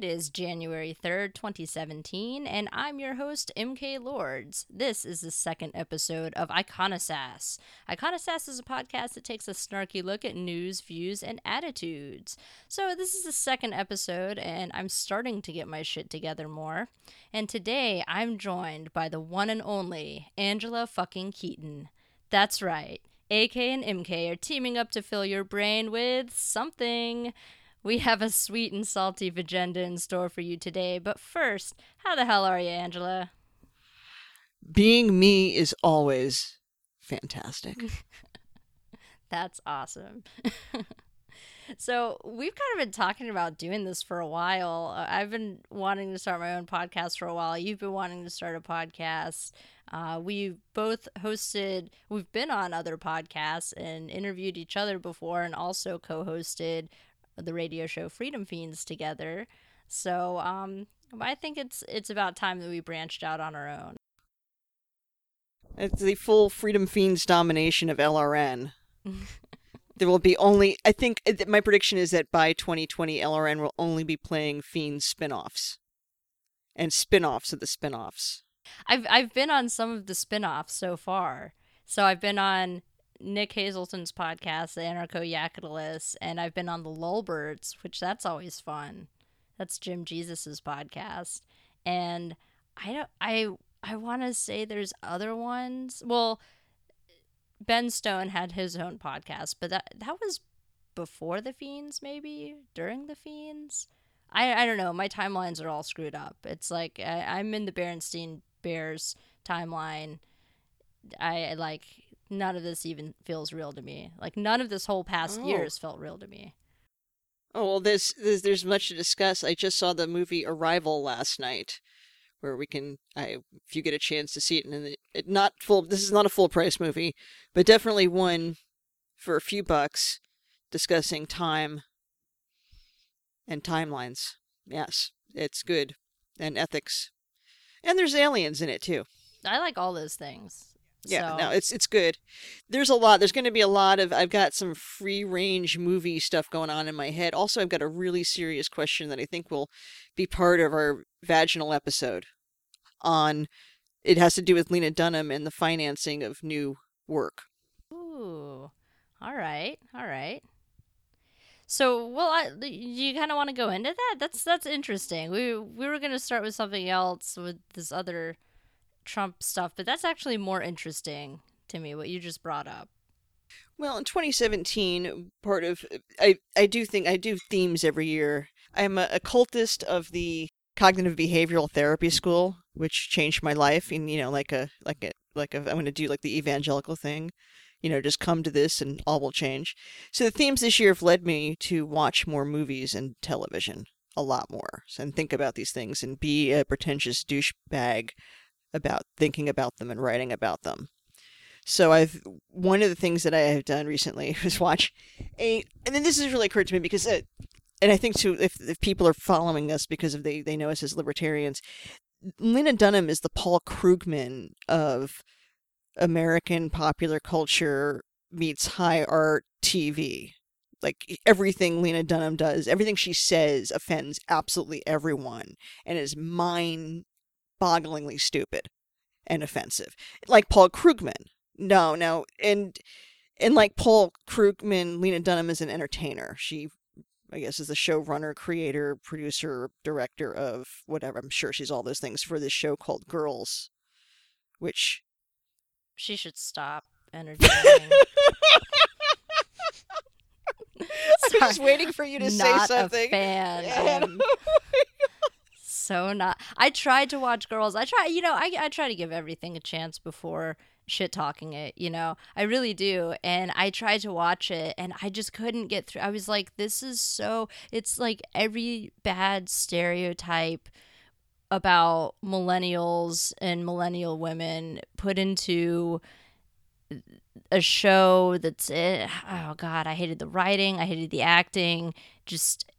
It is January 3rd, 2017, and I'm your host, MK Lords. This is the second episode of Iconosass. Iconosass is a podcast that takes a snarky look at news, views, and attitudes. So this is the second episode, and I'm starting to get my shit together more. And today I'm joined by the one and only Angela fucking Keaton. That's right. AK and MK are teaming up to fill your brain with something. We have a sweet and salty agenda in store for you today, but first, how the hell are you, Angela? Being me is always fantastic. That's awesome. so, we've kind of been talking about doing this for a while. Uh, I've been wanting to start my own podcast for a while. You've been wanting to start a podcast. Uh, we both hosted, we've been on other podcasts and interviewed each other before and also co hosted the radio show Freedom Feens together. So um, I think it's it's about time that we branched out on our own. It's the full Freedom Feens domination of LRN. there will be only, I think, my prediction is that by 2020, LRN will only be playing Feens spin offs and spin offs of the spin offs. I've, I've been on some of the spin offs so far. So I've been on Nick Hazelton's podcast, the Anarcho Yakutalists, and I've been on the Lulberts, which that's always fun. That's Jim Jesus's podcast, and I don't. I I want to say there's other ones. Well, Ben Stone had his own podcast, but that that was before the Feens, maybe during the Feens. I I don't know. My timelines are all screwed up. It's like I, I'm in the Berenstein Bears timeline. I like none of this even feels real to me. Like none of this whole past oh. years felt real to me. Oh well, there's, there's there's much to discuss. I just saw the movie Arrival last night, where we can, I, if you get a chance to see it, and it, it not full. This is not a full price movie, but definitely one for a few bucks, discussing time and timelines. Yes, it's good and ethics, and there's aliens in it too. I like all those things. Yeah, so. no, it's it's good. There's a lot. There's going to be a lot of. I've got some free range movie stuff going on in my head. Also, I've got a really serious question that I think will be part of our vaginal episode. On, it has to do with Lena Dunham and the financing of new work. Ooh, all right, all right. So, well, I, you kind of want to go into that? That's that's interesting. We we were going to start with something else with this other Trump stuff, but that's actually more interesting to me what you just brought up. Well, in 2017, part of I I do think I do themes every year. I'm a, a cultist of the cognitive behavioral therapy school, which changed my life. And you know, like a like a like a, I'm going to do like the evangelical thing. You know, just come to this and all will change. So the themes this year have led me to watch more movies and television a lot more and think about these things and be a pretentious douchebag about thinking about them and writing about them. So I've one of the things that I have done recently is watch a, and then this has really occurred to me because, it, and I think too, if if people are following us because of they they know us as libertarians, Lena Dunham is the Paul Krugman of American popular culture meets high art TV. Like everything Lena Dunham does, everything she says offends absolutely everyone and is mind bogglingly stupid and offensive. Like Paul Krugman. No, no. And and like Paul Krugman, Lena Dunham is an entertainer. She I guess is the showrunner, creator, producer, director of whatever. I'm sure she's all those things for this show called Girls, which she should stop entertaining. I was waiting for you to say something. A fan so not. I tried to watch Girls. I try, you know, I I try to give everything a chance before shit talking it, you know. I really do. And I tried to watch it and I just couldn't get through. I was like this is so it's like every bad stereotype about millennials and millennial women put into a show that's it. Eh, oh god, I hated the writing, I hated the acting, just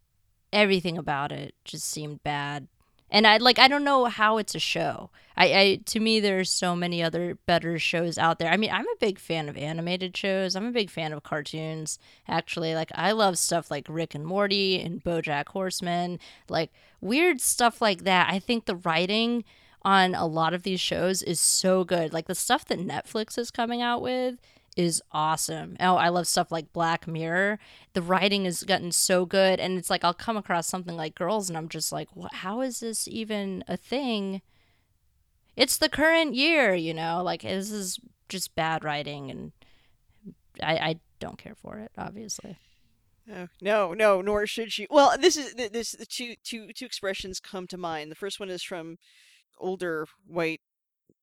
everything about it just seemed bad And I like I don't know how it's a show. I, I to me there's so many other better shows out there. I mean, I'm a big fan of animated shows. I'm a big fan of cartoons. Actually, like I love stuff like Rick and Morty and BoJack Horseman, like weird stuff like that. I think the writing on a lot of these shows is so good. Like the stuff that Netflix is coming out with is awesome. Oh, I love stuff like Black Mirror. The writing has gotten so good, and it's like I'll come across something like Girls, and I'm just like? How is this even a thing? It's the current year, you know. Like this is just bad writing, and I, I don't care for it, obviously. No, no, no, nor should she. Well, this is this the two two two expressions come to mind. The first one is from older white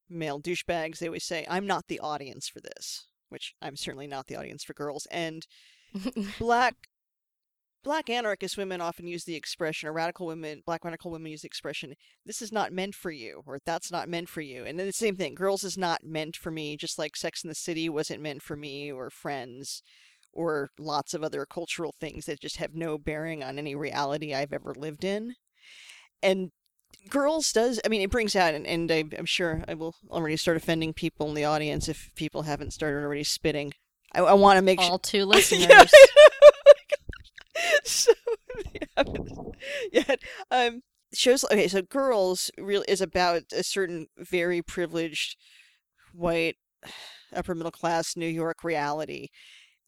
male douchebags. They always say, "I'm not the audience for this." Which I'm certainly not the audience for girls, and black black anarchist women often use the expression, or radical women, black radical women use the expression, "This is not meant for you," or "That's not meant for you," and then the same thing, "Girls is not meant for me," just like Sex in the City wasn't meant for me, or Friends, or lots of other cultural things that just have no bearing on any reality I've ever lived in. And girls does i mean it brings out and, and I, am sure i will already start offending people in the audience if people haven't started already spitting. I, I want to make all sure... two listeners. So yeah, yeah um shows okay so girls really is about a certain very privileged white upper middle class new york reality.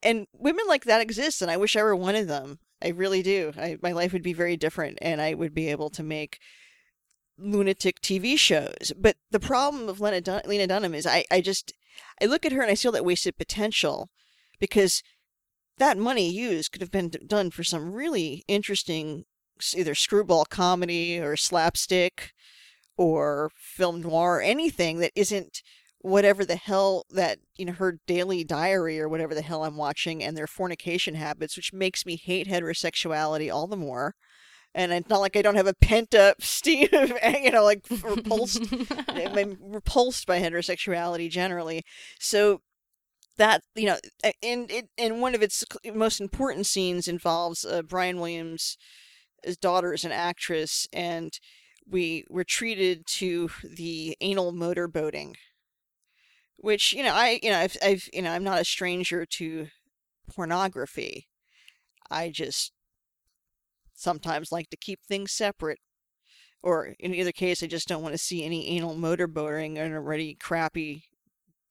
And women like that exist and i wish i were one of them. I really do. I, my life would be very different and i would be able to make lunatic TV shows. But the problem of Lena, Dun- Lena Dunham is I, I just I look at her and I see all that wasted potential because that money used could have been done for some really interesting either screwball comedy or slapstick or film noir or anything that isn't whatever the hell that you know her daily diary or whatever the hell I'm watching and their fornication habits which makes me hate heterosexuality all the more and it's not like I don't have a pent up steam of you know like repulsed I'm repulsed by heterosexuality generally. So that you know, and it and one of its most important scenes involves uh, Brian Williams' daughter is an actress, and we were treated to the anal motor boating, which you know I you know I've, I've you know I'm not a stranger to pornography. I just sometimes like to keep things separate. Or in either case, I just don't want to see any anal motorboating in a already crappy,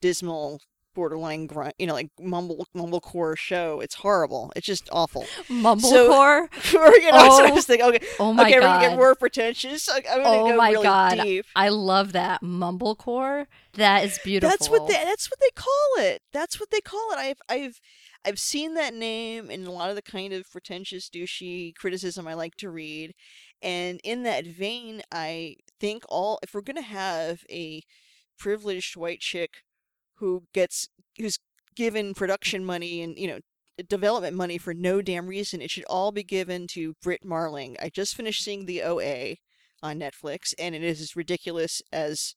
dismal, borderline grunt, you know, like mumble mumblecore show. It's horrible. It's just awful. Mumblecore. So, or, you know, oh, so I oh, was thinking, okay, oh my okay, god, we're gonna get more pretentious. I'm gonna oh go my really god, deep. I love that mumblecore. That is beautiful. That's what they. That's what they call it. That's what they call it. I've I've I've seen that name in a lot of the kind of pretentious, douchey criticism I like to read. And in that vein, I think all, if we're going to have a privileged white chick who gets, who's given production money and, you know, development money for no damn reason, it should all be given to Brit Marling. I just finished seeing the OA on Netflix, and it is as ridiculous as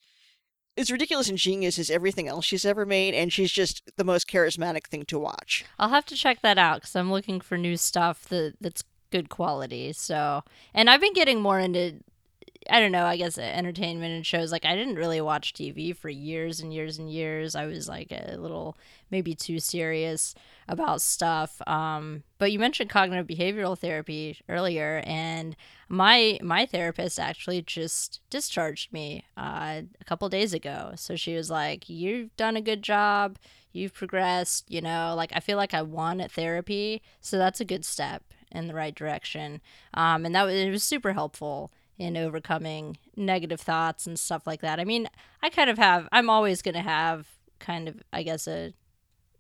as ridiculous and genius as everything else she's ever made, and she's just the most charismatic thing to watch. I'll have to check that out because I'm looking for new stuff that that's good quality. So, and I've been getting more into I don't know, I guess entertainment and shows. Like I didn't really watch TV for years and years and years. I was like a little maybe too serious about stuff. Um, but you mentioned cognitive behavioral therapy earlier, and my my therapist actually just discharged me uh, a couple days ago. So she was like, "You've done a good job. You've progressed. You know, like I feel like I won at therapy, so that's a good step." in the right direction um, and that was it was super helpful in overcoming negative thoughts and stuff like that. I mean, I kind of have, I'm always going to have kind of, I guess, a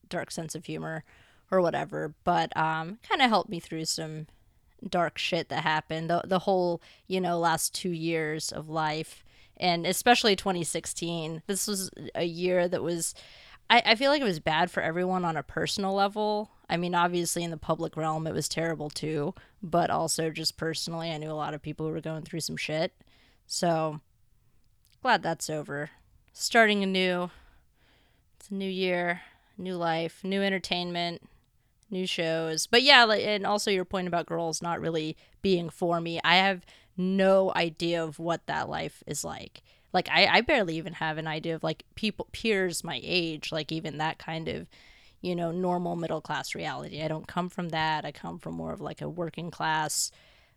dark sense of humor or whatever, but um, kind of helped me through some dark shit that happened the, the whole, you know, last two years of life. And especially 2016. This was a year that was, I, I feel like it was bad for everyone on a personal level. I mean, obviously, in the public realm, it was terrible too, but also just personally, I knew a lot of people who were going through some shit. So, glad that's over. Starting anew. It's a new year, new life, new entertainment, new shows. But yeah, and also your point about girls not really being for me. I have no idea of what that life is like. Like I, I barely even have an idea of like people peers my age, like even that kind of, you know, normal middle class reality. I don't come from that. I come from more of like a working class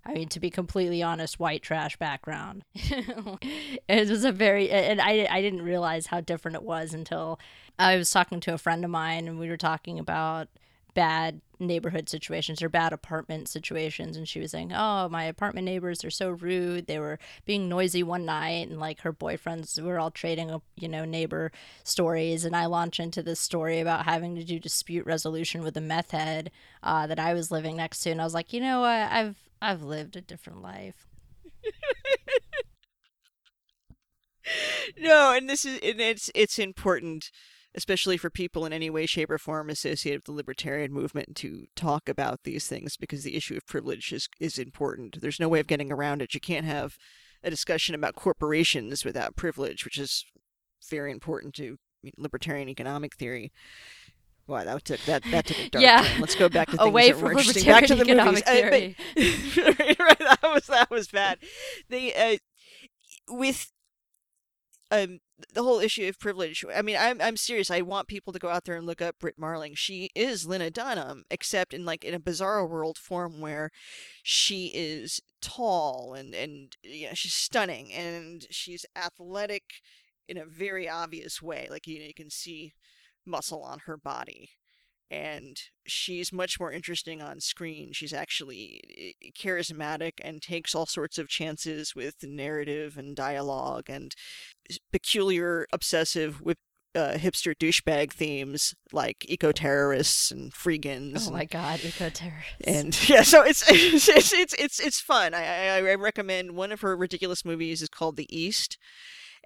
I mean, to be completely honest, white trash background. it was a very, and I, I didn't realize how different it was until I was talking to a friend of mine and we were talking about bad neighborhood situations or bad apartment situations and she was saying oh my apartment neighbors are so rude. They were being noisy one night and like her boyfriends were all trading you know neighbor stories and i launch into this story about having to do dispute resolution with a meth head uh, that i was living next to and i was like you know what? I've i've lived a different life. No and this is and it's it's important especially for people in any way, shape, or form associated with the libertarian movement, to talk about these things because the issue of privilege is, is important. There's no way of getting around it. You can't have a discussion about corporations without privilege, which is very important to libertarian economic theory. Wow, that took that that took a dark yeah. turn. Let's go back to things away that from were interesting. Back to the movies. Theory. right, that was that was bad. The uh, with um the whole issue of privilege. I mean, I'm I'm serious. I want people to go out there and look up Brit Marling. She is Lena Dunham, except in like in a bizarre world form where she is tall and and you know, she's stunning and she's athletic in a very obvious way. Like you know, you can see muscle on her body and she's much more interesting on screen. She's actually eh, charismatic and takes all sorts of chances with narrative and dialogue and peculiar, obsessive, with uh, hipster douchebag themes like eco terrorists and freegans. Oh my god, eco terrorists! And yeah, so it's it's it's it's it's fun. I, I I recommend one of her ridiculous movies is called The East,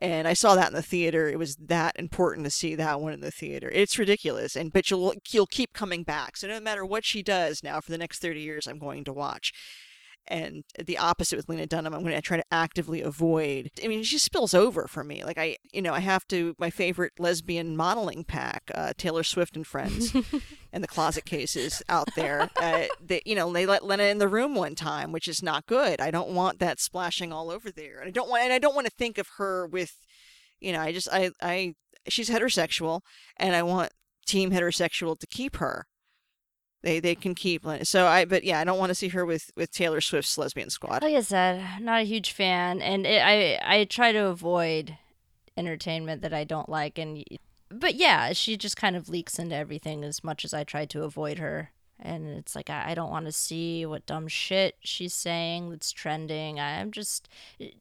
and I saw that in the theater. It was that important to see that one in the theater. It's ridiculous, and but you'll you'll keep coming back. So no matter what she does now for the next thirty years, I'm going to watch. And the opposite with Lena Dunham, I'm going to try to actively avoid. I mean, she spills over for me. Like I, you know, I have to. My favorite lesbian modeling pack, uh, Taylor Swift and friends, and the closet cases out there. Uh, they, you know, they let Lena in the room one time, which is not good. I don't want that splashing all over there. And I don't want, and I don't want to think of her with, you know, I just, I, I, she's heterosexual, and I want team heterosexual to keep her. They they can keep so I but yeah I don't want to see her with with Taylor Swift's lesbian squad. Like I said, not a huge fan, and it, I I try to avoid entertainment that I don't like, and but yeah, she just kind of leaks into everything as much as I try to avoid her. And it's like I, I don't want to see what dumb shit she's saying that's trending. I'm just it,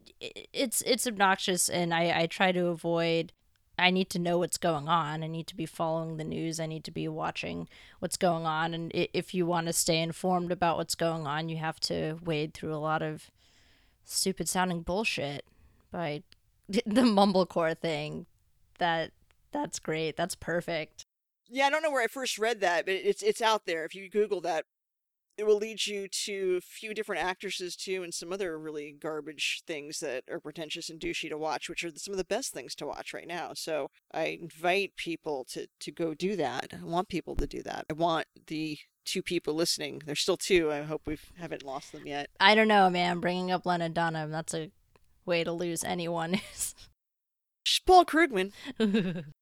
it's it's obnoxious, and I I try to avoid I need to know what's going on. I need to be following the news. I need to be watching what's going on. And if you want to stay informed about what's going on, you have to wade through a lot of stupid sounding bullshit by the mumblecore thing. That that's great. That's perfect. Yeah, I don't know where I first read that, but it's it's out there. If you Google that, it will lead you to a few different actresses too, and some other really garbage things that are pretentious and douchey to watch, which are some of the best things to watch right now. So I invite people to to go do that. I want people to do that. I want the two people listening. There's still two. I hope we haven't lost them yet. I don't know, man. Bringing up Lena Dunham, that's a way to lose anyone. Paul Krugman.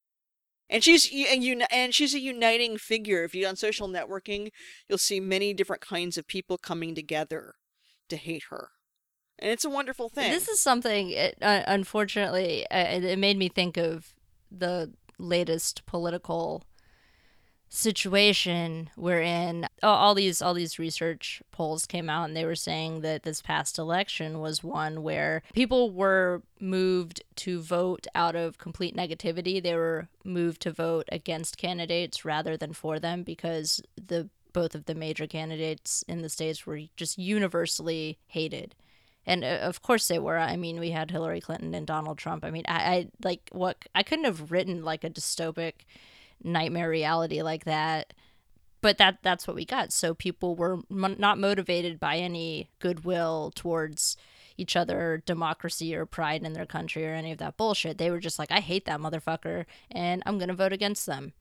And she's and you and she's a uniting figure. If you on social networking, you'll see many different kinds of people coming together to hate her, and it's a wonderful thing. This is something. It, uh, unfortunately, uh, it made me think of the latest political situation wherein all these all these research polls came out and they were saying that this past election was one where people were moved to vote out of complete negativity. They were moved to vote against candidates rather than for them because the both of the major candidates in the states were just universally hated. And uh, of course they were. I mean we had hillary clinton and donald trump. I mean i, I like what i couldn't have written like a dystopic nightmare reality like that but that that's what we got so people were not motivated by any goodwill towards each other democracy or pride in their country or any of that bullshit they were just like i hate that motherfucker and i'm going to vote against them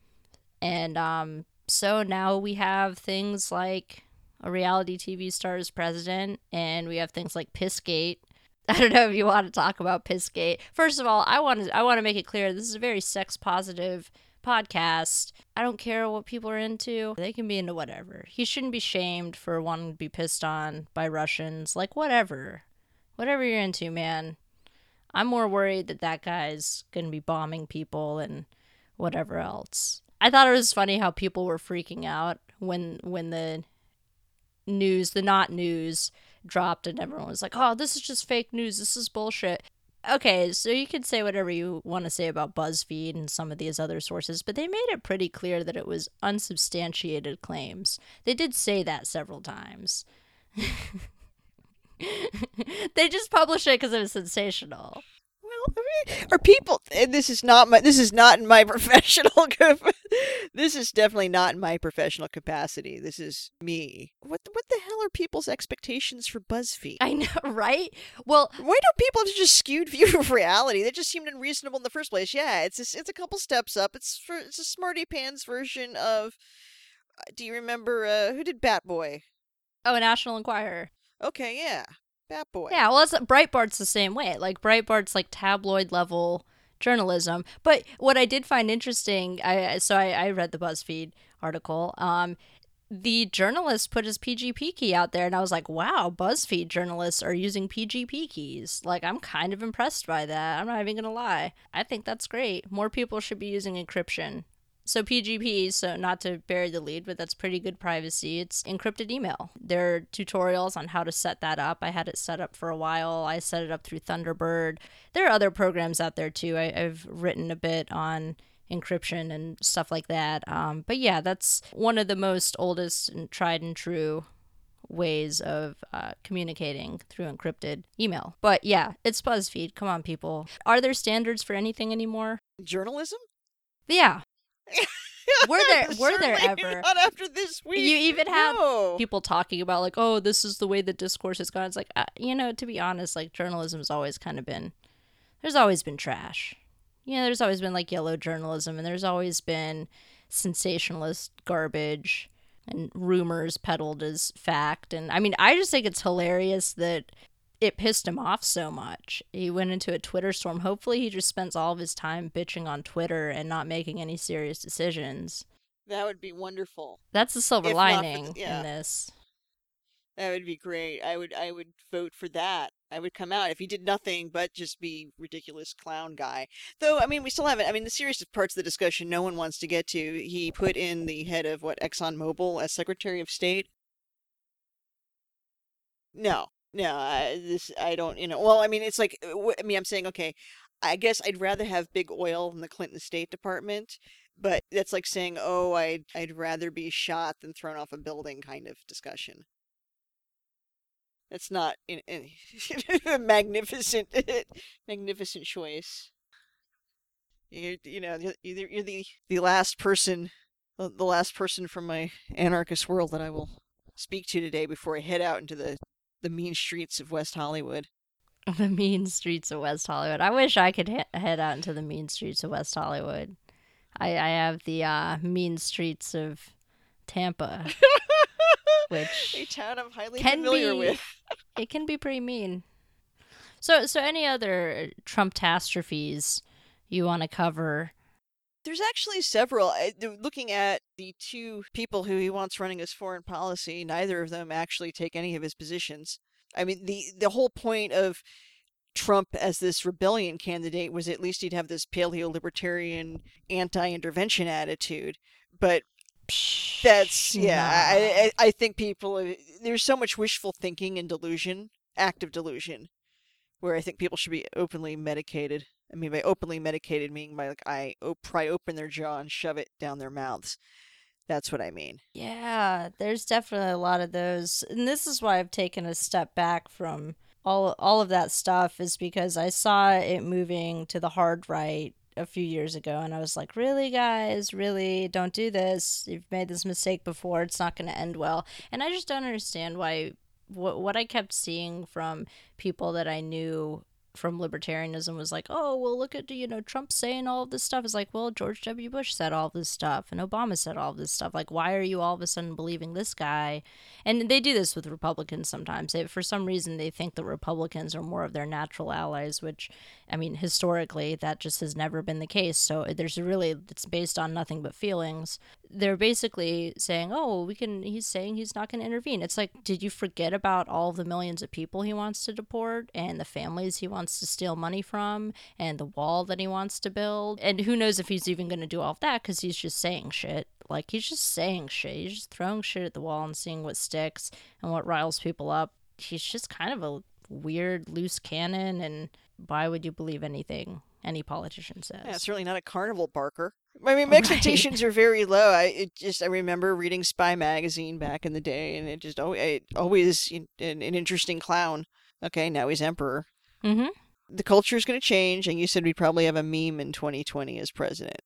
and um so now we have things like a reality TV star as president, and we have things like Pissgate. I don't know if you want to talk about Pissgate. First of all, I want to I want to make it clear this is a very sex positive podcast. I don't care what people are into. They can be into whatever. He shouldn't be shamed for wanting to be pissed on by Russians. Like whatever. Whatever you're into, man. I'm more worried that that guy's going to be bombing people and whatever else. I thought it was funny how people were freaking out when when the news, the not news dropped and everyone was like, "Oh, this is just fake news. This is bullshit." Okay, so you can say whatever you want to say about BuzzFeed and some of these other sources, but they made it pretty clear that it was unsubstantiated claims. They did say that several times. they just published it because it was sensational. Well, I mean, are people? And this is not my. This is not in my professional. this is definitely not in my professional capacity. This is me. What? What the hell are people's expectations for BuzzFeed? I know, right? Well, why don't people have a skewed view of reality? That just seemed unreasonable in the first place. Yeah, it's a, it's a couple steps up. It's for it's a smarty pants version of. Uh, do you remember uh, who did Bat Boy? Oh, National Enquirer. Okay, yeah. Bat Boy. Yeah, well, Breitbart's the same way. Like Breitbart's like tabloid level journalism. But what I did find interesting, I so I, I read the BuzzFeed article. Um, the journalist put his PGP key out there, and I was like, wow, BuzzFeed journalists are using PGP keys. Like, I'm kind of impressed by that. I'm not even gonna lie. I think that's great. More people should be using encryption. So PGP, so not to bury the lead, but that's pretty good privacy. It's encrypted email. There are tutorials on how to set that up. I had it set up for a while. I set it up through Thunderbird. There are other programs out there too. I, have written a bit on encryption and stuff like that. Um, but yeah, that's one of the most oldest and tried and true ways of uh, communicating through encrypted email. But yeah, it's BuzzFeed. Come on, people. Are there standards for anything anymore? Journalism? Yeah. were there were there ever. not after this week. you even had no. people talking about like oh this is the way the discourse has gone. It's like uh, you know to be honest like journalism has always kind of been there's always been trash. Yeah there's always been like yellow journalism and there's always been sensationalist garbage and rumors peddled as fact. And i mean i just think it's hilarious that it pissed him off so much. He went into a Twitter storm. Hopefully, he just spends all of his time bitching on Twitter and not making any serious decisions. That would be wonderful. That's the silver if lining the, yeah. in this. That would be great. I would I would vote for that. I would come out if he did nothing but just be ridiculous clown guy. Though I mean, we still haven't. I mean, the serious parts of the discussion no one wants to get to. He put in the head of what ExxonMobil as Secretary of State. No, no, I, this I don't. You know, well, I mean, it's like uh, I mean, I'm saying okay. I guess I'd rather have big oil than the Clinton State Department, but that's like saying, oh, I'd I'd rather be shot than thrown off a building kind of discussion. That's not in, in, a magnificent, magnificent choice. You, you know, you're, you're the the last person, the last person from my anarchist world that I will speak to today before I head out into the the mean streets of West Hollywood. The mean streets of West Hollywood. I wish I could he- head out into the mean streets of West Hollywood. I, I have the uh, mean streets of Tampa, which a town I'm highly familiar be, with. it can be pretty mean. So, so any other Trump catastrophes you want to cover? There's actually several. Looking at the two people who he wants running his foreign policy, neither of them actually take any of his positions. I mean, the the whole point of Trump as this rebellion candidate was at least he'd have this paleo libertarian anti intervention attitude. But that's yeah, I, I think people uh, there's so much wishful thinking and delusion, active delusion, where I think people should be openly medicated. I mean, by openly medicated, meaning by like I pry open their jaw and shove it down their mouths. That's what I mean. Yeah, there's definitely a lot of those, and this is why I've taken a step back from all all of that stuff. Is because I saw it moving to the hard right a few years ago, and I was like, "Really, guys? Really? Don't do this. You've made this mistake before. It's not going to end well." And I just don't understand why. What what I kept seeing from people that I knew from libertarianism was like, oh, well, look at, you know, Trump saying all of this stuff. It's like, well, George W. Bush said all this stuff and Obama said all this stuff. Like, why are you all of a sudden believing this guy? And they do this with Republicans sometimes. They, for some reason, they think the Republicans are more of their natural allies, which, I mean, historically, that just has never been the case. So there's really, it's based on nothing but feelings. They're basically saying, oh, we can, he's saying he's not going to intervene. It's like, did you forget about all the millions of people he wants to deport and the families he wants to steal money from and the wall that he wants to build? And who knows if he's even going to do all of that because he's just saying shit. Like, he's just saying shit. He's just throwing shit at the wall and seeing what sticks and what riles people up. He's just kind of a weird, loose cannon. And why would you believe anything any politician says? Yeah, certainly not a carnival barker. I mean, my expectations right. are very low. I it just I remember reading Spy magazine back in the day, and it just oh, it always an, an interesting clown. Okay, now he's emperor. Mm-hmm. The culture is going to change, and you said we'd probably have a meme in 2020 as president.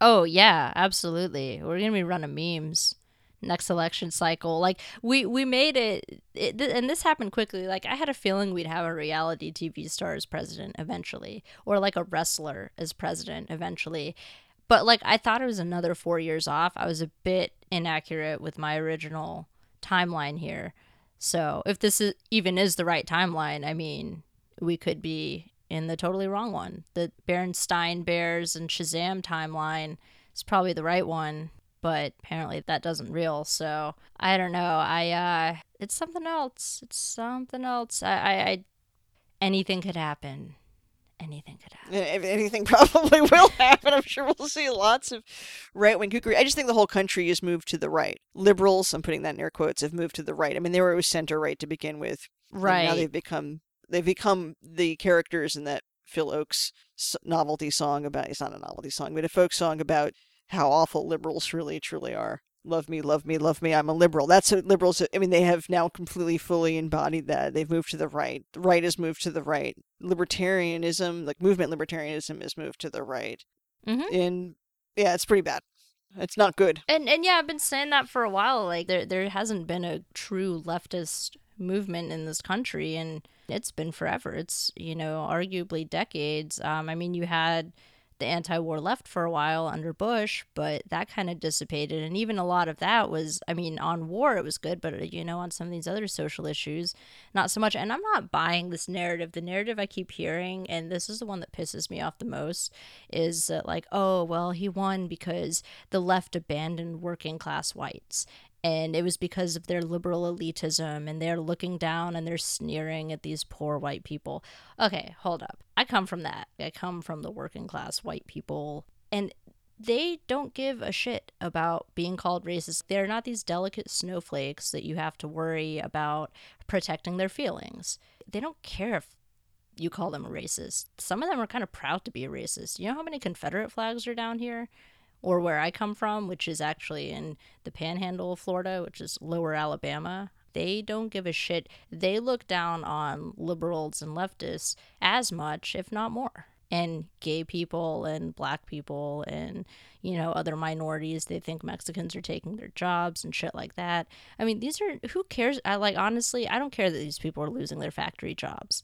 Oh yeah, absolutely. We're gonna be running memes next election cycle. Like we we made it, it th- and this happened quickly. Like I had a feeling we'd have a reality TV star as president eventually, or like a wrestler as president eventually. But like I thought it was another four years off. I was a bit inaccurate with my original timeline here. So if this is even is the right timeline, I mean, we could be in the totally wrong one. The Berenstain Bears and Shazam timeline is probably the right one, but apparently that doesn't real. So I don't know. I uh, it's something else. It's something else. I, I, I anything could happen anything could happen. If anything probably will happen. I'm sure we'll see lots of right wing kookery. I just think the whole country has moved to the right. Liberals, I'm putting that in air quotes, have moved to the right. I mean, they were always center right to begin with. Right. now they've become they've become the characters in that Phil Ochs novelty song about it's not a novelty song, but a folk song about how awful liberals really truly are love me, love me, love me. I'm a liberal. That's what liberals. I mean, they have now completely, fully embodied that. They've moved to the right. The right has moved to the right. Libertarianism, like movement libertarianism, has moved to the right. Mm-hmm. And yeah, it's pretty bad. It's not good. And and yeah, I've been saying that for a while. Like there there hasn't been a true leftist movement in this country, and it's been forever. It's you know arguably decades. Um, I mean, you had the anti war left for a while under Bush, but that kind of dissipated. And even a lot of that was, I mean, on war it was good, but, uh, you know, on some of these other social issues, not so much. And I'm not buying this narrative. The narrative I keep hearing, and this is the one that pisses me off the most, is that, like, oh, well, he won because the left abandoned working class whites and it was because of their liberal elitism and they're looking down and they're sneering at these poor white people. Okay, hold up. I come from that. I come from the working class white people and they don't give a shit about being called racist. They're not these delicate snowflakes that you have to worry about protecting their feelings. They don't care if you call them a racist. Some of them are kind of proud to be a racist. You know how many Confederate flags are down here? Or where I come from, which is actually in the panhandle of Florida, which is lower Alabama, they don't give a shit. They look down on liberals and leftists as much, if not more. And gay people and black people and, you know, other minorities, they think Mexicans are taking their jobs and shit like that. I mean, these are, who cares? I like, honestly, I don't care that these people are losing their factory jobs.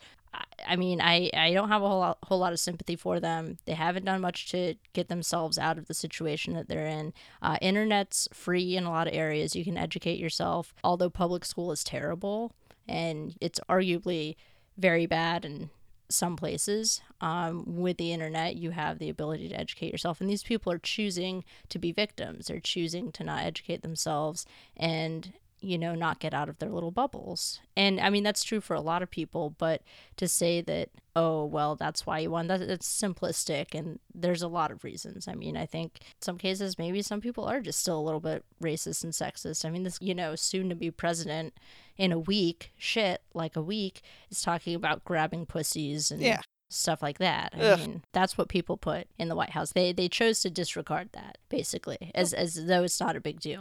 I mean, I, I don't have a whole lot, whole lot of sympathy for them. They haven't done much to get themselves out of the situation that they're in. Uh, internet's free in a lot of areas. You can educate yourself, although public school is terrible and it's arguably very bad in some places. Um, with the internet, you have the ability to educate yourself, and these people are choosing to be victims. They're choosing to not educate themselves, and you know, not get out of their little bubbles. And I mean, that's true for a lot of people, but to say that, oh, well, that's why you won, that, that's simplistic. And there's a lot of reasons. I mean, I think some cases, maybe some people are just still a little bit racist and sexist. I mean, this, you know, soon to be president in a week, shit, like a week, is talking about grabbing pussies and. Yeah stuff like that. I Ugh. mean, that's what people put in the White House. They they chose to disregard that basically, as as though it's not a big deal.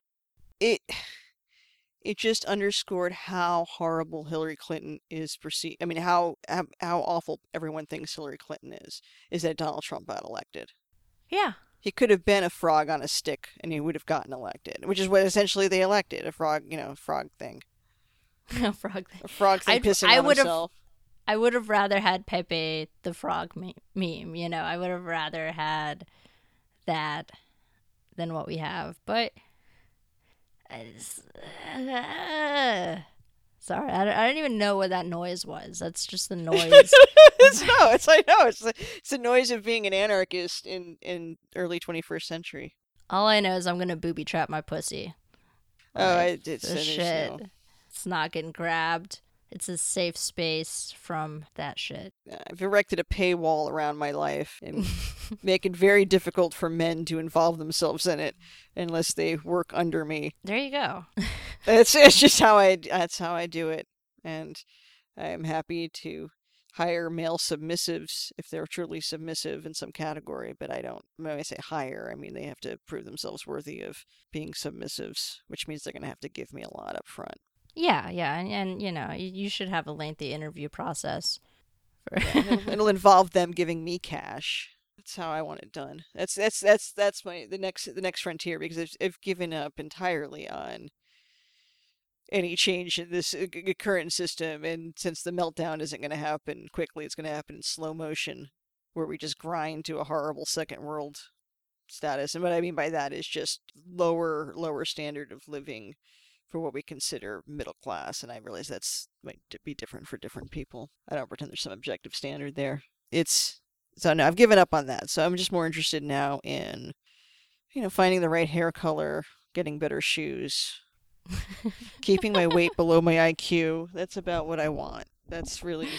It it just underscored how horrible Hillary Clinton is perceived. I mean, how, how awful everyone thinks Hillary Clinton is. Is that Donald Trump got elected? Yeah. He could have been a frog on a stick, and he would have gotten elected, which is what essentially they elected—a frog, you know, frog thing. a frog thing. A frog thing I'd, pissing I on himself. I would have rather had Pepe the Frog me- meme. You know, I would have rather had that than what we have. But uh, sorry, I don't, I don't even know what that noise was. That's just the noise. it's no, it's I know it's the, it's the noise of being an anarchist in in early 21st century. All I know is I'm gonna booby trap my pussy. Oh, I did. shit. no- It's not getting grabbed. It's a safe space from that shit. I've erected a paywall around my life and make it very difficult for men to involve themselves in it unless they work under me. there you go. That's it's just how I that's how I do it, and I am happy to hire male submissives if they're truly submissive in some category. But I don't. When I say hire, I mean they have to prove themselves worthy of being submissives, which means they're going to have to give me a lot up front. Yeah, yeah, and, and you know, you, you should have a lengthy interview process. For it'll, it'll involve them giving me cash. That's how I want it done. That's that's that's that's my the next the next frontier because I've, I've given up entirely on any change in this uh, current system, and since the meltdown isn't going to happen quickly, it's going to happen in slow motion, where we just grind to a horrible second world status. And what I mean by that is just lower lower standard of living for what we consider middle class, and I realize that's might be different for different people. I don't pretend there's some objective standard there. It's so no, I've given up on that. So I'm just more interested now in, you know, finding the right hair color, getting better shoes, keeping my weight below my IQ. That's about what I want. That's really,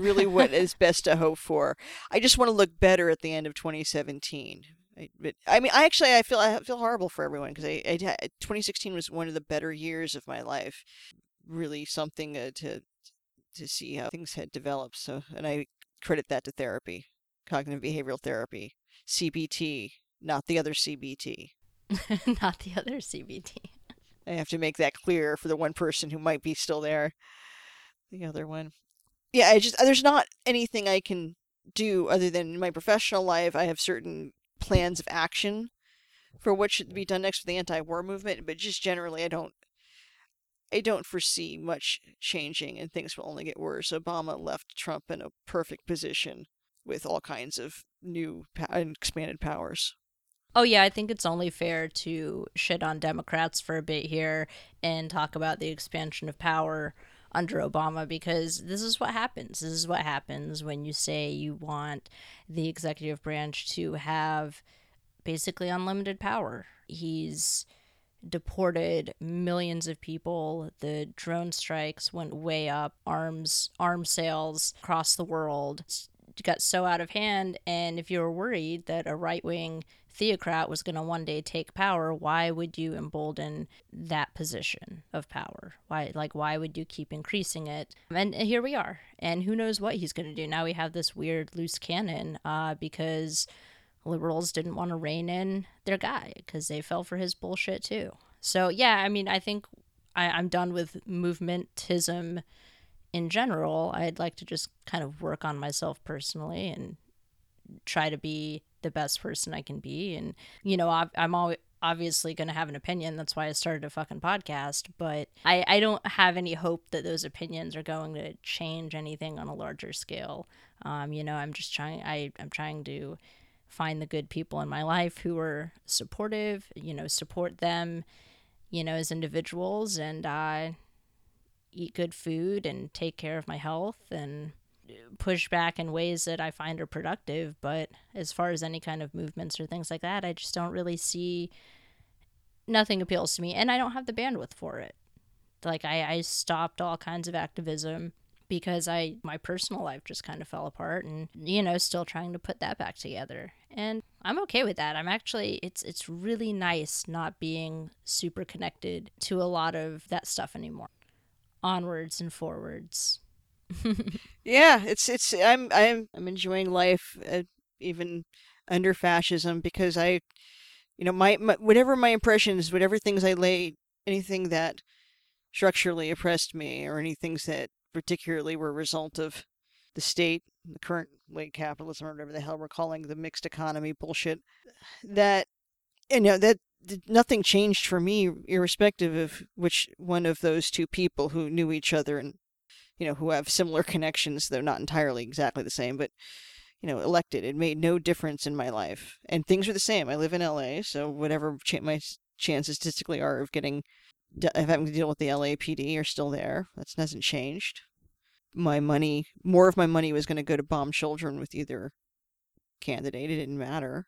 really what is best to hope for. I just want to look better at the end of 2017. I, but, I mean, I actually I feel I feel horrible for everyone because I, I 2016 was one of the better years of my life. Really something uh, to to see how things had developed. So, and I credit that to therapy, cognitive behavioral therapy, CBT, not the other CBT. not the other CBT. I have to make that clear for the one person who might be still there. The other one. Yeah, I just there's not anything I can do other than in my professional life I have certain plans of action for what should be done next for the anti-war movement, but just generally I don't I don't foresee much changing and things will only get worse. Obama left Trump in a perfect position with all kinds of new and expanded powers. Oh yeah, I think it's only fair to shit on Democrats for a bit here and talk about the expansion of power under Obama because this is what happens. This is what happens when you say you want the executive branch to have basically unlimited power. He's deported millions of people. The drone strikes went way up. Arms arms sales across the world got so out of hand. And if you were worried that a right wing theocrat was going to one day take power, why would you embolden that position of power? Why, like, why would you keep increasing it? And here we are. And who knows what he's going to do? Now we have this weird loose cannon uh, because liberals didn't want to rein in their guy because they fell for his bullshit too. So, yeah, I mean, I think I, I'm done with movementism in general. I'd like to just kind of work on myself personally and try to be the best person I can be. And, you know, I, I'm always obviously going to have an opinion. That's why I started a fucking podcast. But I, I don't have any hope that those opinions are going to change anything on a larger scale. Um, you know, I'm just trying, I, I'm trying to find the good people in my life who are supportive, you know, support them, you know, as individuals and uh, eat good food and take care of my health and uh, push back in ways that I find are productive. But as far as any kind of movements or things like that, I just don't really see. Nothing appeals to me, and I don't have the bandwidth for it. Like I, I stopped all kinds of activism because I my personal life just kind of fell apart, and you know, still trying to put that back together. And I'm okay with that. I'm actually it's it's really nice not being super connected to a lot of that stuff anymore. Onwards and forwards. Yeah, it's it's I'm I'm I'm enjoying life uh, even under fascism because I, you know, my, my whatever my impressions, whatever things I laid, anything that structurally oppressed me, or any things that particularly were a result of the state, the current late capitalism, or whatever the hell we're calling the mixed economy bullshit, that you know that nothing changed for me, irrespective of which one of those two people who knew each other and you know, who have similar connections, though not entirely exactly the same, but you know, elected. It made no difference in my life, and things are the same. I live in L.A., so whatever ch- my chances statistically are of getting of having to deal with the LAPD are still there. That hasn't changed. My money, more of my money was going to go to bomb children with either candidate. It didn't matter.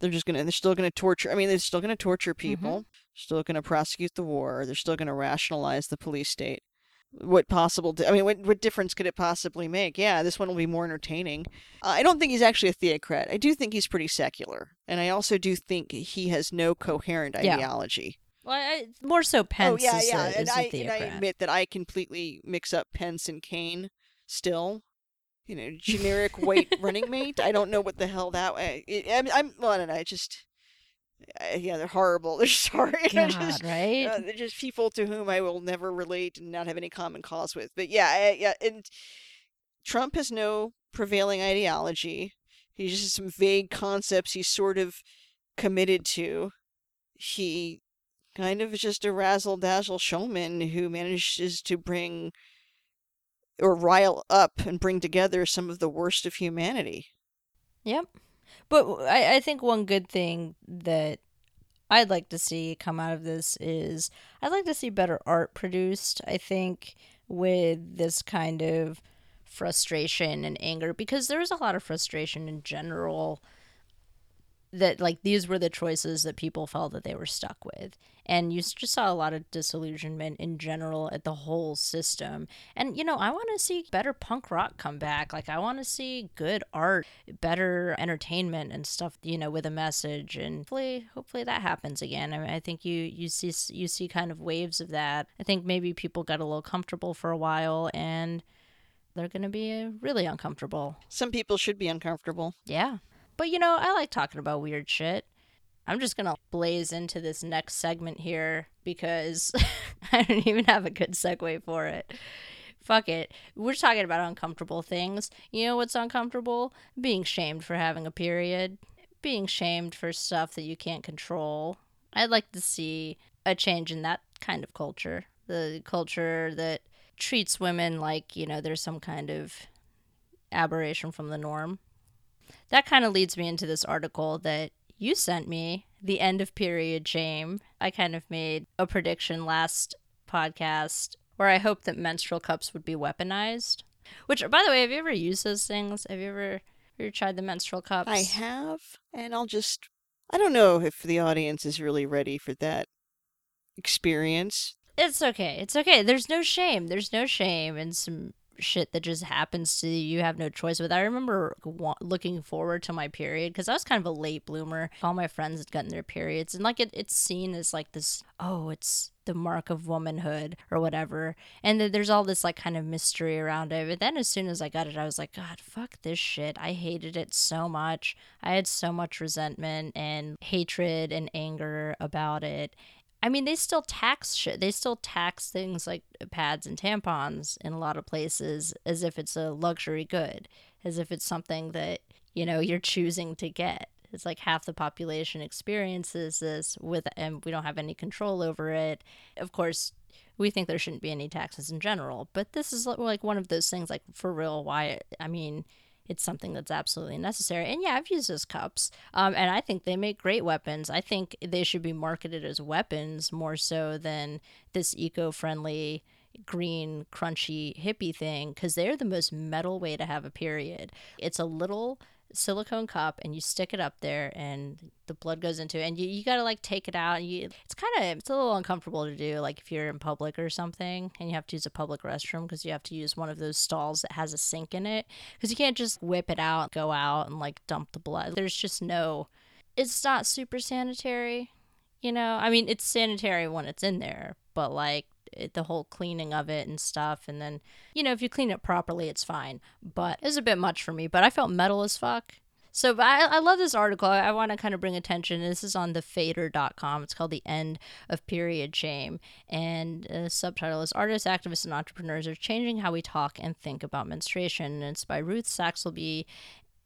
They're just gonna. They're still gonna torture. I mean, they're still gonna torture people. Mm-hmm. Still gonna prosecute the war. They're still gonna rationalize the police state. What possible? Di- I mean, what what difference could it possibly make? Yeah, this one will be more entertaining. Uh, I don't think he's actually a theocrat. I do think he's pretty secular, and I also do think he has no coherent Yeah. ideology. Well, I, more so Pence oh yeah, is, yeah, a, and I and I admit that I completely mix up Pence and Kaine. Still, you know, generic white running mate. I don't know what the hell that. I, I'm, I'm. Well, I don't know. I just. Uh, yeah, they're horrible. They're sorry. God, just, right? uh, they're just people to whom I will never relate and not have any common cause with. But yeah, I, yeah, and Trump has no prevailing ideology. He's just some vague concepts he's sort of committed to. He kind of is just a razzle dazzle showman who manages to bring or rile up and bring together some of the worst of humanity. Yep. But I, I think one good thing that I'd like to see come out of this is I'd like to see better art produced. I think with this kind of frustration and anger because there's a lot of frustration in general that like these were the choices that people felt that they were stuck with. And you just saw a lot of disillusionment in general at the whole system. And you know i want to see better punk rock come back. Like i want to see good art better entertainment and stuff you know with a message. And hopefully hopefully that happens again. I mean i think you you see you see kind of waves of that. I think maybe people got a little comfortable for a while and they're going to be uh, really uncomfortable. Some people should be uncomfortable. yeah. But you know, I like talking about weird shit. I'm just gonna blaze into this next segment here because I don't even have a good segue for it. Fuck it. We're talking about uncomfortable things. You know what's uncomfortable? Being shamed for having a period. Being shamed for stuff that you can't control. I'd like to see a change in that kind of culture. The culture that treats women like, you know, there's some kind of aberration from the norm that kind of leads me into this article that you sent me, The End of Period Shame. I kind of made a prediction last podcast where I hoped that menstrual cups would be weaponized. Which, by the way, have you ever used those things? Have you ever, have you ever tried the menstrual cups? I have, and I'll just. I don't know if the audience is really ready for that experience. It's okay. It's okay. There's no shame. There's no shame in some shit that just happens to you. You have no choice with. I remember wa- looking forward to my period because I was kind of a late bloomer. All my friends had gotten their periods, and like it, it's seen as like this. Oh, it's the mark of womanhood or whatever. And then there's all this like kind of mystery around it. But then as soon as I got it, I was like, God, fuck this shit. I hated it so much. I had so much resentment and hatred and anger about it. I mean, they still tax shit. They still tax things like pads and tampons in a lot of places as if it's a luxury good, as if it's something that, you know, you're choosing to get. It's like half the population experiences this with, and we don't have any control over it. Of course, we think there shouldn't be any taxes in general, but this is like one of those things, like for real, why, I mean, it's something that's absolutely necessary. And yeah, I've used those cups, um, and I think they make great weapons. I think they should be marketed as weapons more so than this eco-friendly green crunchy hippie thing because they're the most metal way to have a period. It's a little silicone cup and you stick it up there and the blood goes into it. And you, you gotta like take it out. And you it's kind of it's a little uncomfortable to do like if you're in public or something and you have to use a public restroom because you have to use one of those stalls that has a sink in it. Because you can't just whip it out go out and like dump the blood. There's just no it's not super sanitary you know? I mean it's sanitary when it's in there but like it, the whole cleaning of it and stuff. And then you know if you clean it properly it's fine. But it was a bit much for me but i felt metal as fuck. So I, I love this article. I, I want to kind of bring attention. This is on thefader.com it's called the end of period shame. And the subtitle is artists activists and entrepreneurs are changing how we talk and think about menstruation. And it's by ruth saxelby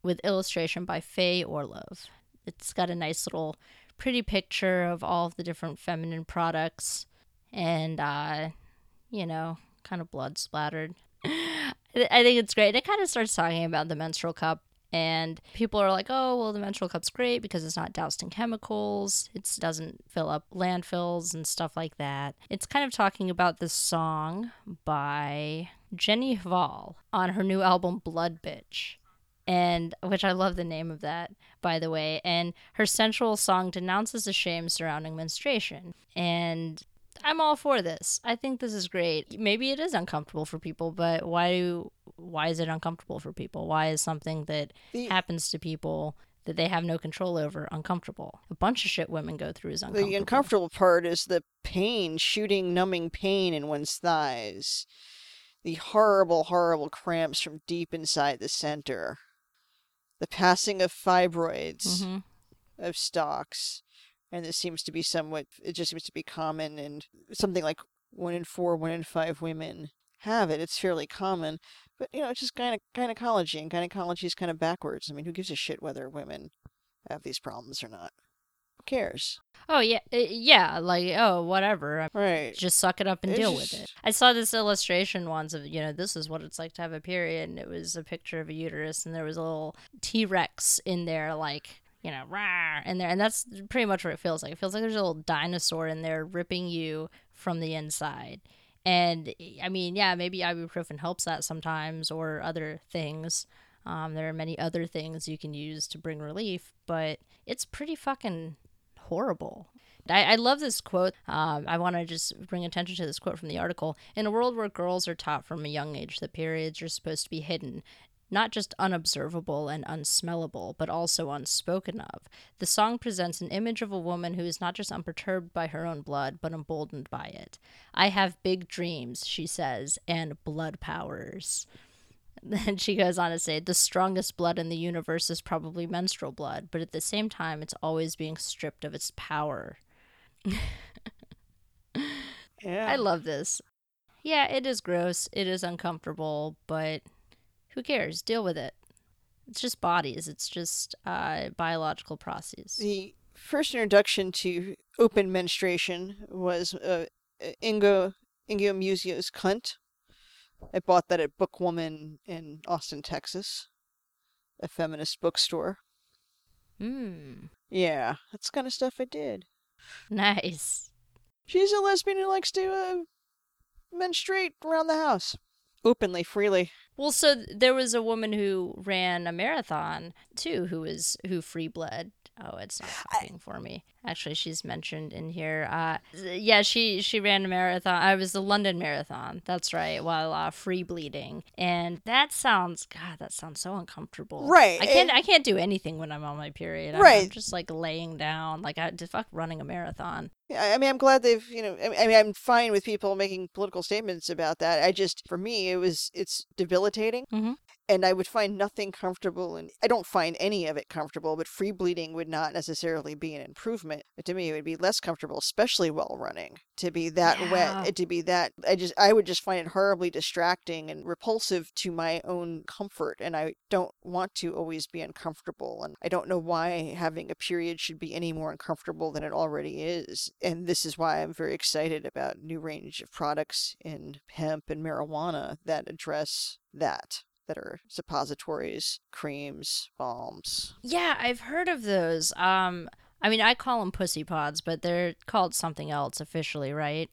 with illustration by faye orlove. It's got a nice little pretty picture of all of the different feminine products and uh you know kind of blood splattered I think it's great. It kind of starts talking about the menstrual cup and people are like, oh, well, the menstrual cup's great because it's not doused in chemicals. It doesn't fill up landfills and stuff like that. It's kind of talking about this song by Jenny Hval on her new album, Blood Bitch. And which I love the name of that, by the way. And her sensual song denounces the shame surrounding menstruation. And I'm all for this. I think this is great. Maybe it is uncomfortable for people, but why do why is it uncomfortable for people? Why is something that the, happens to people that they have no control over uncomfortable? A bunch of shit women go through is uncomfortable. The uncomfortable part is the pain, shooting, numbing pain in one's thighs. The horrible, horrible cramps from deep inside the center. The passing of fibroids, mm-hmm. of stocks and this seems to be somewhat it just seems to be common and something like one in four one in five women have it. It's fairly common but you know it's just gyne- gynecology and gynecology is kind of backwards. I mean who gives a shit whether women have these problems or not? Who cares? Oh yeah eh, yeah like oh whatever right. just suck it up and it's deal just... with it. I saw this illustration once of you know this is what it's like to have a period and it was a picture of a uterus and there was a little t-rex in there like you know, rah, in there. And that's pretty much what it feels like. It feels like there's a little dinosaur in there ripping you from the inside. And I mean, yeah, maybe ibuprofen helps that sometimes or other things. Um, there are many other things you can use to bring relief, but it's pretty fucking horrible. I, I love this quote. Um, I want to just bring attention to this quote from the article. In a world where girls are taught from a young age that periods are supposed to be hidden, not just unobservable and unsmellable, but also unspoken of. The song presents an image of a woman who is not just unperturbed by her own blood, but emboldened by it. I have big dreams, she says, and blood powers. Then she goes on to say, the strongest blood in the universe is probably menstrual blood, but at the same time, it's always being stripped of its power. yeah. I love this. Yeah, it is gross. It is uncomfortable, but who cares? Deal with it. It's just bodies. It's just uh, biological processes. The first introduction to open menstruation was uh, Inga Inga Muscio's Cunt. I bought that at Bookwoman in Austin, Texas, a feminist bookstore. Hmm. Yeah, that's the kind of stuff I did. Nice. She's a lesbian who likes to uh, menstruate around the house openly, freely. Well, so there was a woman who ran a marathon too, who was who free bled. Oh, it's not talking for me. Actually, she's mentioned in here. Uh, yeah, she she ran a marathon. I was the London Marathon. That's right. While uh, free bleeding, and that sounds God, that sounds so uncomfortable. Right. I can't I can't do anything when I'm on my period. I'm, right. I'm just like laying down. Like I fuck running a marathon. Yeah, I mean, I'm glad they've, you know, I mean, I'm fine with people making political statements about that. I just, for me, it was, it's debilitating. Mm-hmm and I would find nothing comfortable and I don't find any of it comfortable, but free bleeding would not necessarily be an improvement. But to me it would be less comfortable, especially while running, to be that yeah. wet, to be that I just I would just find it horribly distracting and repulsive to my own comfort and I don't want to always be uncomfortable and I don't know why having a period should be any more uncomfortable than it already is. And this is why I'm very excited about new range of products in hemp and marijuana that address that that are suppositories, creams, balms. Yeah, I've heard of those. Um, I mean, I call them pussy pods, but they're called something else officially, right?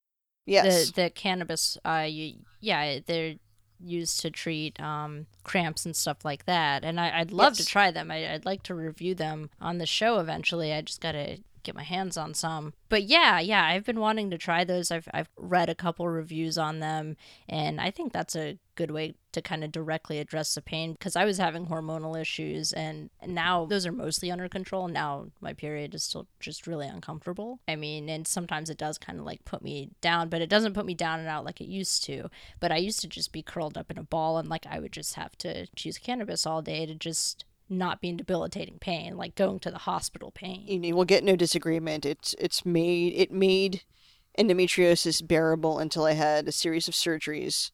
Yes. The the cannabis. Uh, you, yeah, they're used to treat um, cramps and stuff like that. And I, would love yes. to try them. I, would like to review them on the show eventually. I just gotta get my hands on some. But yeah, yeah, I've been wanting to try those. I've I've read a couple reviews on them and I think that's a good way to kind of directly address the pain because I was having hormonal issues and now those are mostly under control. Now my period is still just really uncomfortable. I mean, and sometimes it does kind of like put me down, but it doesn't put me down and out like it used to. But I used to just be curled up in a ball and like I would just have to choose cannabis all day to just not being debilitating pain, like going to the hospital pain. You will get no disagreement. It's it's made it made endometriosis bearable until I had a series of surgeries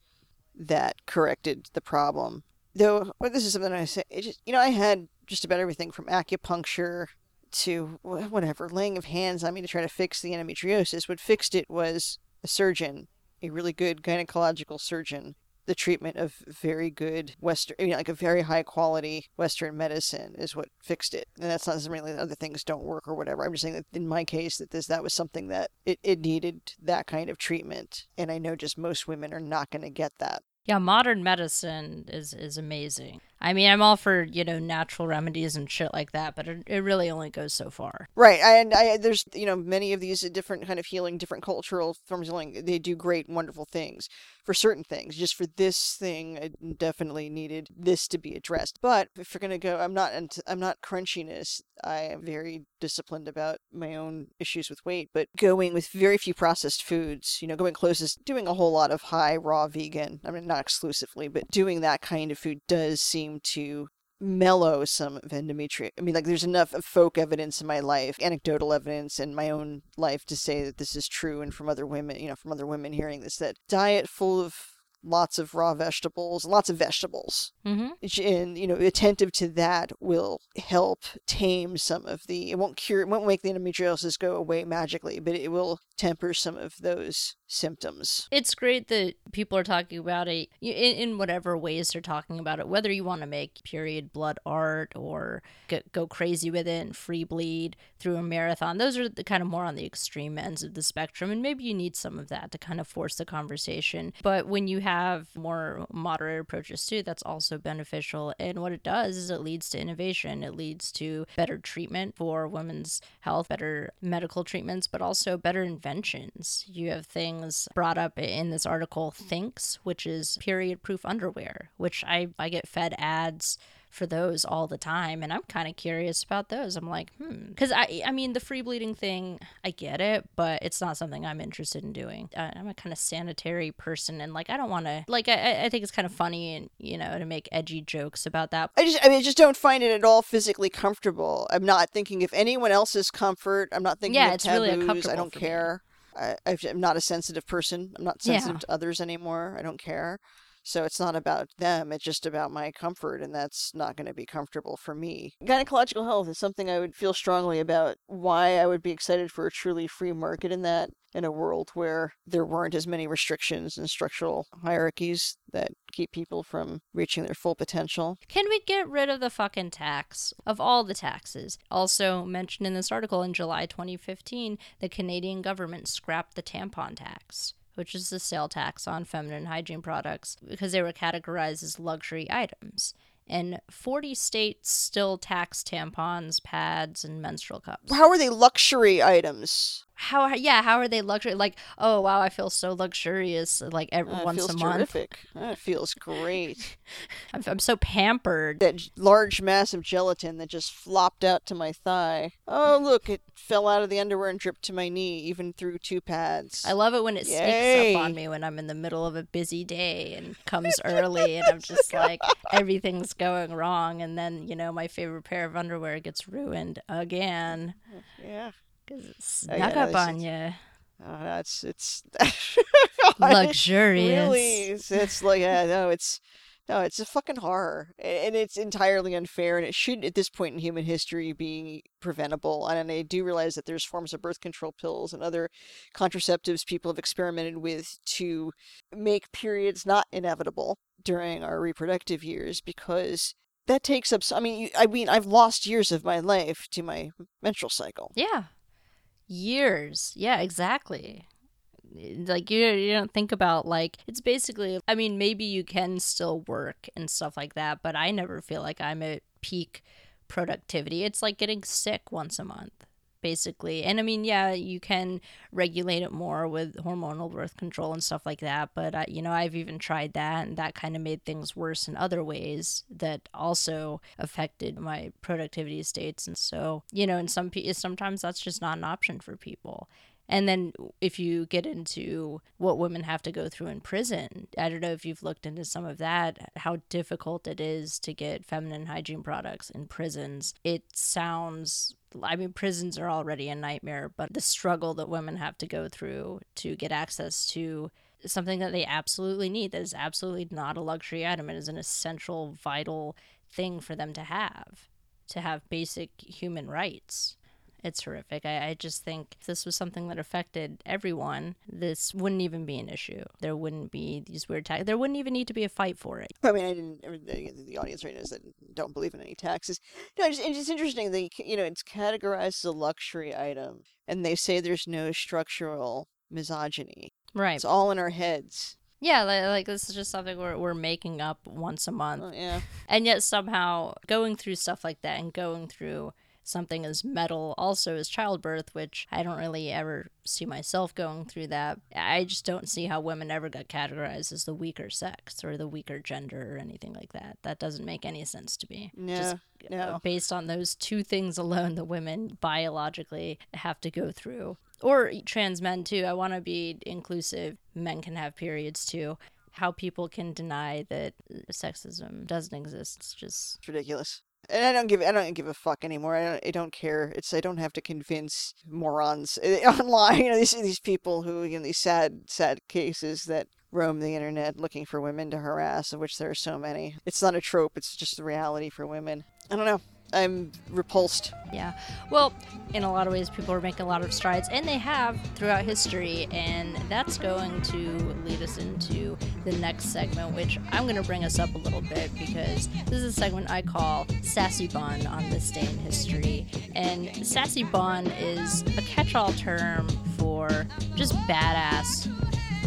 that corrected the problem. Though well, this is something I say, just, you know, I had just about everything from acupuncture to whatever, laying of hands on me to try to fix the endometriosis. What fixed it was a surgeon, a really good gynecological surgeon the treatment of very good Western, you know, like a very high quality Western medicine is what fixed it. And that's not necessarily that other things don't work or whatever. I'm just saying that in my case, that this that was something that it, it needed that kind of treatment. And I know just most women are not going to get that. Yeah, modern medicine is is amazing. I mean, I'm all for you know natural remedies and shit like that, but it, it really only goes so far. Right, and I, there's you know many of these uh, different kind of healing, different cultural forms of healing. They do great, wonderful things for certain things. Just for this thing, I definitely needed this to be addressed. But if you're gonna go, I'm not I'm not crunchiness. I am very disciplined about my own issues with weight, but going with very few processed foods, you know, going closest, doing a whole lot of high raw vegan. I mean, not exclusively, but doing that kind of food does seem to mellow some of endometritis. I mean, like there's enough folk evidence in my life, anecdotal evidence in my own life to say that this is true, and from other women, you know, from other women hearing this, that diet full of lots of raw vegetables, lots of vegetables. Mm-hmm. And, you know, attentive to that will help tame some of the, it won't cure, it won't make the endometriosis go away magically, but it will temper some of those symptoms. It's great that people are talking about it in, in whatever ways they're talking about it, whether you want to make period blood art or get, go crazy with it and free bleed through a marathon. Those are the kind of more on the extreme ends of the spectrum. And maybe you need some of that to kind of force the conversation. But when you have more moderate approaches too, that's also beneficial. And what it does is it leads to innovation, it leads to better treatment for women's health, better medical treatments, but also better inventions. You have things brought up in this article, Thinx, which is period proof underwear, which I, I get fed ads for those all the time and i'm kind of curious about those. I'm like hmm. Because i i mean the free bleeding thing i get it but it's not something i'm interested in doing. Uh, i'm a kind of sanitary person and like i don't want to like I, I think it's kind of funny and you know to make edgy jokes about that. I just i mean i just don't find it at all physically comfortable. I'm not thinking if anyone else's comfort i'm not thinking yeah of it's taboos, really uncomfortable i don't care I, i'm not a sensitive person i'm not sensitive Yeah. to others anymore i don't care so it's not about them, it's just about my comfort, and that's not going to be comfortable for me. Gynecological health is something I would feel strongly about. Why I would be excited for a truly free market in that, in a world where there weren't as many restrictions and structural hierarchies that keep people from reaching their full potential. Can we get rid of the fucking tax of all the taxes? Also mentioned in this article in July 2015, the Canadian government scrapped the tampon tax, which is the sale tax on feminine hygiene products because they were categorized as luxury items. And 40 states still tax tampons, pads, and menstrual cups. How are they luxury items? How, are, yeah, how are they luxury? Like, oh, wow, I feel so luxurious, like every, Uh, once feels a month. terrific. It feels great. I'm, I'm so pampered. that large mass of gelatin that just flopped out to my thigh. Oh, look, it fell out of the underwear and dripped to my knee, even through two pads. I love it when it sneaks Yay. up on me when I'm in the middle of a busy day and comes early and I'm just like everything's going wrong and then you know my favorite pair of underwear gets ruined again yeah. Because it Oh, uh, snuck yeah, up on you. Oh, that's it's Luxurious. Really, it's, it's like yeah, no, it's no, it's a fucking horror, and it's entirely unfair, and it should at this point in human history be preventable. And I do realize that there's forms of birth control pills and other contraceptives people have experimented with to make periods not inevitable during our reproductive years because that takes up. I mean, I mean, I've lost years of my life to my menstrual cycle. Yeah. Years. Yeah, exactly. Eh, like you you don't think about like it's basically I mean maybe you can still work and stuff like that, but I never feel like I'm at peak productivity. It's like getting sick once a month basically. And I mean, yeah, you can regulate it more with hormonal birth control and stuff like that, but I, you know, I've even tried that and that kind of made things worse in other ways that also affected my productivity states and so, you know, in some sometimes that's just not an option for people. And then if you get into what women have to go through in prison, I don't know if you've looked into some of that, how difficult it is to get feminine hygiene products in prisons. It sounds I mean, prisons are already a nightmare, but the struggle that women have to go through to get access to something that they absolutely need, that is absolutely not a luxury item, it is an essential, vital thing for them to have, to have basic human rights. It's horrific. I, I just think if this was something that affected everyone, this wouldn't even be an issue. There wouldn't be these weird taxes. There wouldn't even need to be a fight for it. I mean, I didn't. The audience right now is that don't believe in any taxes. No, it's, it's interesting that you know it's categorized as a luxury item, and they say there's no structural misogyny. Right. It's all in our heads. Yeah, like, like, this is just something we're, we're making up once a month. Oh, yeah. And yet somehow going through stuff like that and going through something as metal also as childbirth, which I don't really ever see myself going through that. I just don't see how women ever got categorized as the weaker sex or the weaker gender or anything like that. That doesn't make any sense to me. No, just no. Uh, based on those two things alone, the women biologically have to go through. Or trans men too. I want to be inclusive. Men can have periods too how people can deny that sexism doesn't exist. It's just it's ridiculous. And I don't give I don't give a fuck anymore. I don't, I don't care. It's I don't have to convince morons eh, online. You know these these people who you know these sad sad cases that roam the internet looking for women to harass, of which there are so many. It's not a trope. It's just the reality for women. I don't know. I'm repulsed. Yeah. Well, in a lot of ways, people are making a lot of strides, and they have throughout history, and that's going to lead us into the next segment, which I'm going to bring us up a little bit because this is a segment I call Sassy Bun on this day in history. And Sassy Bun is a catch all term for just badass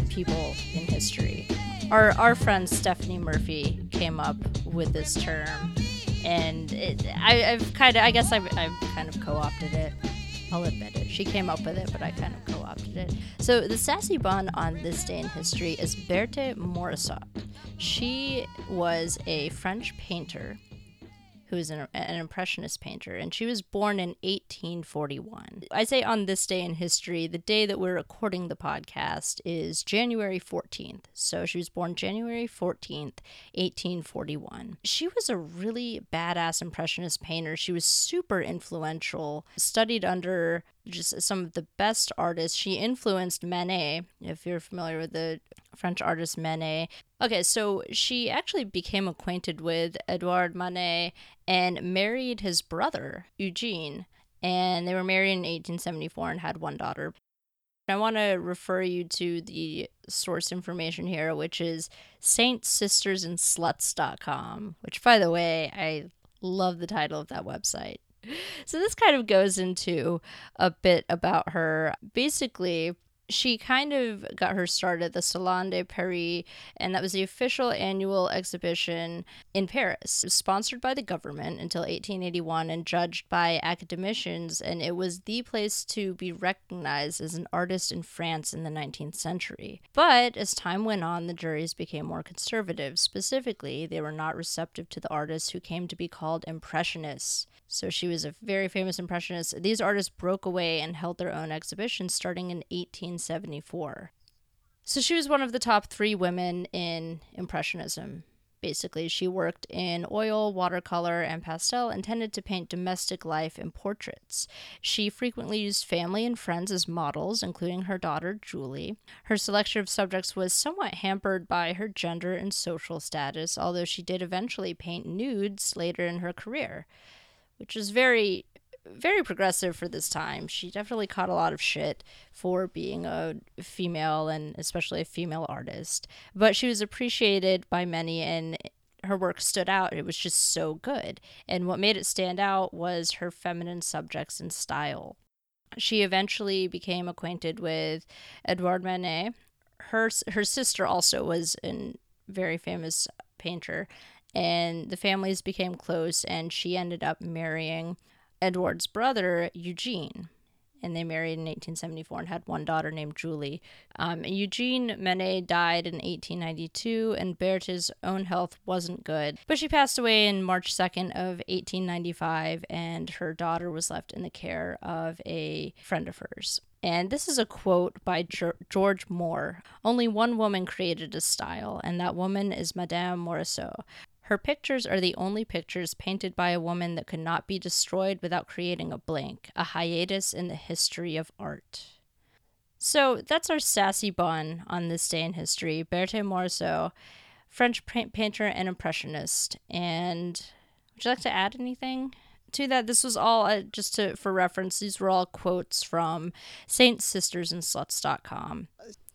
people in history. Our, our friend Stephanie Murphy came up with this term and it, I, have kind of, I guess I've, I've kind of co-opted it. I'll admit it. She came up with it, but I kind of co-opted it. So the sassy bun on this day in history is Berthe Morisot. She was a French painter who is an, an, impressionist painter, and she was born in 1841. I say on this day in history, the day that we're recording the podcast is January 14th. So she was born January 14th, 1841. She was a really badass impressionist painter. She was super influential, studied under just some of the best artists. She influenced Manet, if you're familiar with the French artist Manet. Okay, so she actually became acquainted with Edouard Manet and married his brother, Eugene. And they were married in 1874 and had one daughter. I want to refer you to the source information here, which is saintssistersandsluts.com, which, by the way, I love the title of that website. So, this kind of goes into a bit about her. Basically, she kind of got her start at the Salon de Paris, and that was the official annual exhibition in Paris. Sponsored by the government until 1881 and judged by academicians, and it was the place to be recognized as an artist in France in the 19th century. But as time went on, the juries became more conservative. Specifically, they were not receptive to the artists who came to be called Impressionists. So she was a very famous impressionist. These artists broke away and held their own exhibitions starting in 1874. So she was one of the top three women in Impressionism. Basically, she worked in oil, watercolor, and pastel, and tended to paint domestic life and portraits. She frequently used family and friends as models, including her daughter, Julie. Her selection of subjects was somewhat hampered by her gender and social status, although she did eventually paint nudes later in her career which is very very progressive for this time. She definitely caught a lot of shit for being a female and especially a female artist. But she was appreciated by many and her work stood out. It was just so good. And what made it stand out was her feminine subjects and style. She eventually became acquainted with Edouard Manet. Her her sister also was a very famous painter and the families became close and she ended up marrying Edward's brother Eugene and they married in 1874 and had one daughter named Julie. Um, Eugene Manet died in 1892, and Berthe's own health wasn't good. But she passed away in March 2nd of 1895, and her daughter was left in the care of a friend of hers. And this is a quote by George Moore. Only one woman created a style, and that woman is Madame Morisot. Her pictures are the only pictures painted by a woman that could not be destroyed without creating a blank, a hiatus in the history of art. So that's our sassy bun on this day in history. Berthe Morisot, French painter and impressionist. And would you like to add anything to that this was all uh, just to for reference these were all quotes from saints sisters and sluts.com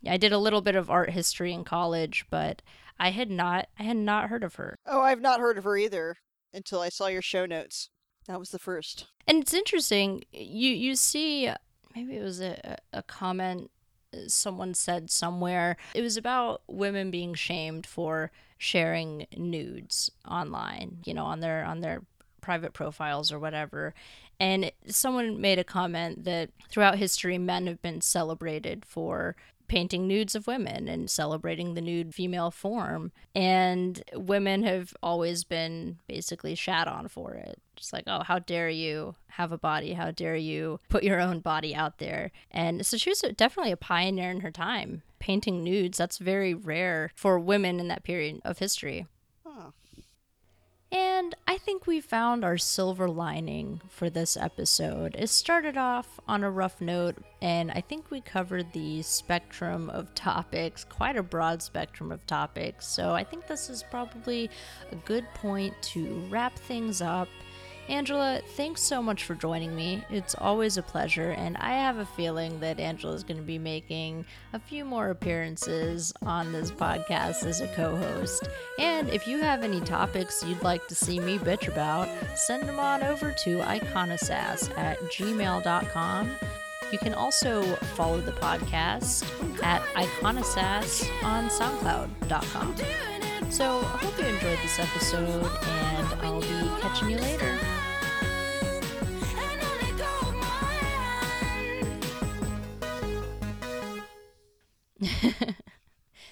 i did a little bit of art history in college but i had not i had not heard of her Oh, I've not heard of her either until I saw your show notes. That was the first. and it's interesting you you see maybe it was a, a comment uh, someone said somewhere it was about women being shamed for sharing nudes online you know on their on their private profiles or whatever and someone made a comment that throughout history men have been celebrated for painting nudes of women and celebrating the nude female form. And women have always been basically shat on for it. Just like oh how dare you have a body? How dare you put your own body out there? And so she was definitely a pioneer in her time painting nudes. That's very rare for women in that period of history. And I think we found our silver lining for this episode. It started off on a rough note, and I think we covered the spectrum of topics, quite a broad spectrum of topics. So I think this is probably a good point to wrap things up. Angela, thanks so much for joining me. It's always a pleasure, and I have a feeling that Angela is going to be making a few more appearances on this podcast as a co host. And if you have any topics you'd like to see me bitch about, send them on over to iconosass at gmail.com. You can also follow the podcast at iconosass on soundcloud.com. So I hope you enjoyed this episode, and I'll be catching you later.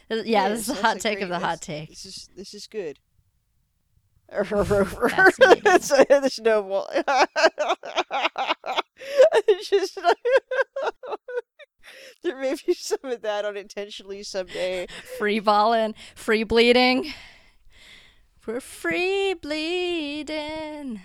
Yeah, this is the that's hot a take of the hot take. This is this is good. There's no well. It's just like there may be some of that unintentionally someday. Free balling, free bleeding. We're free bleeding.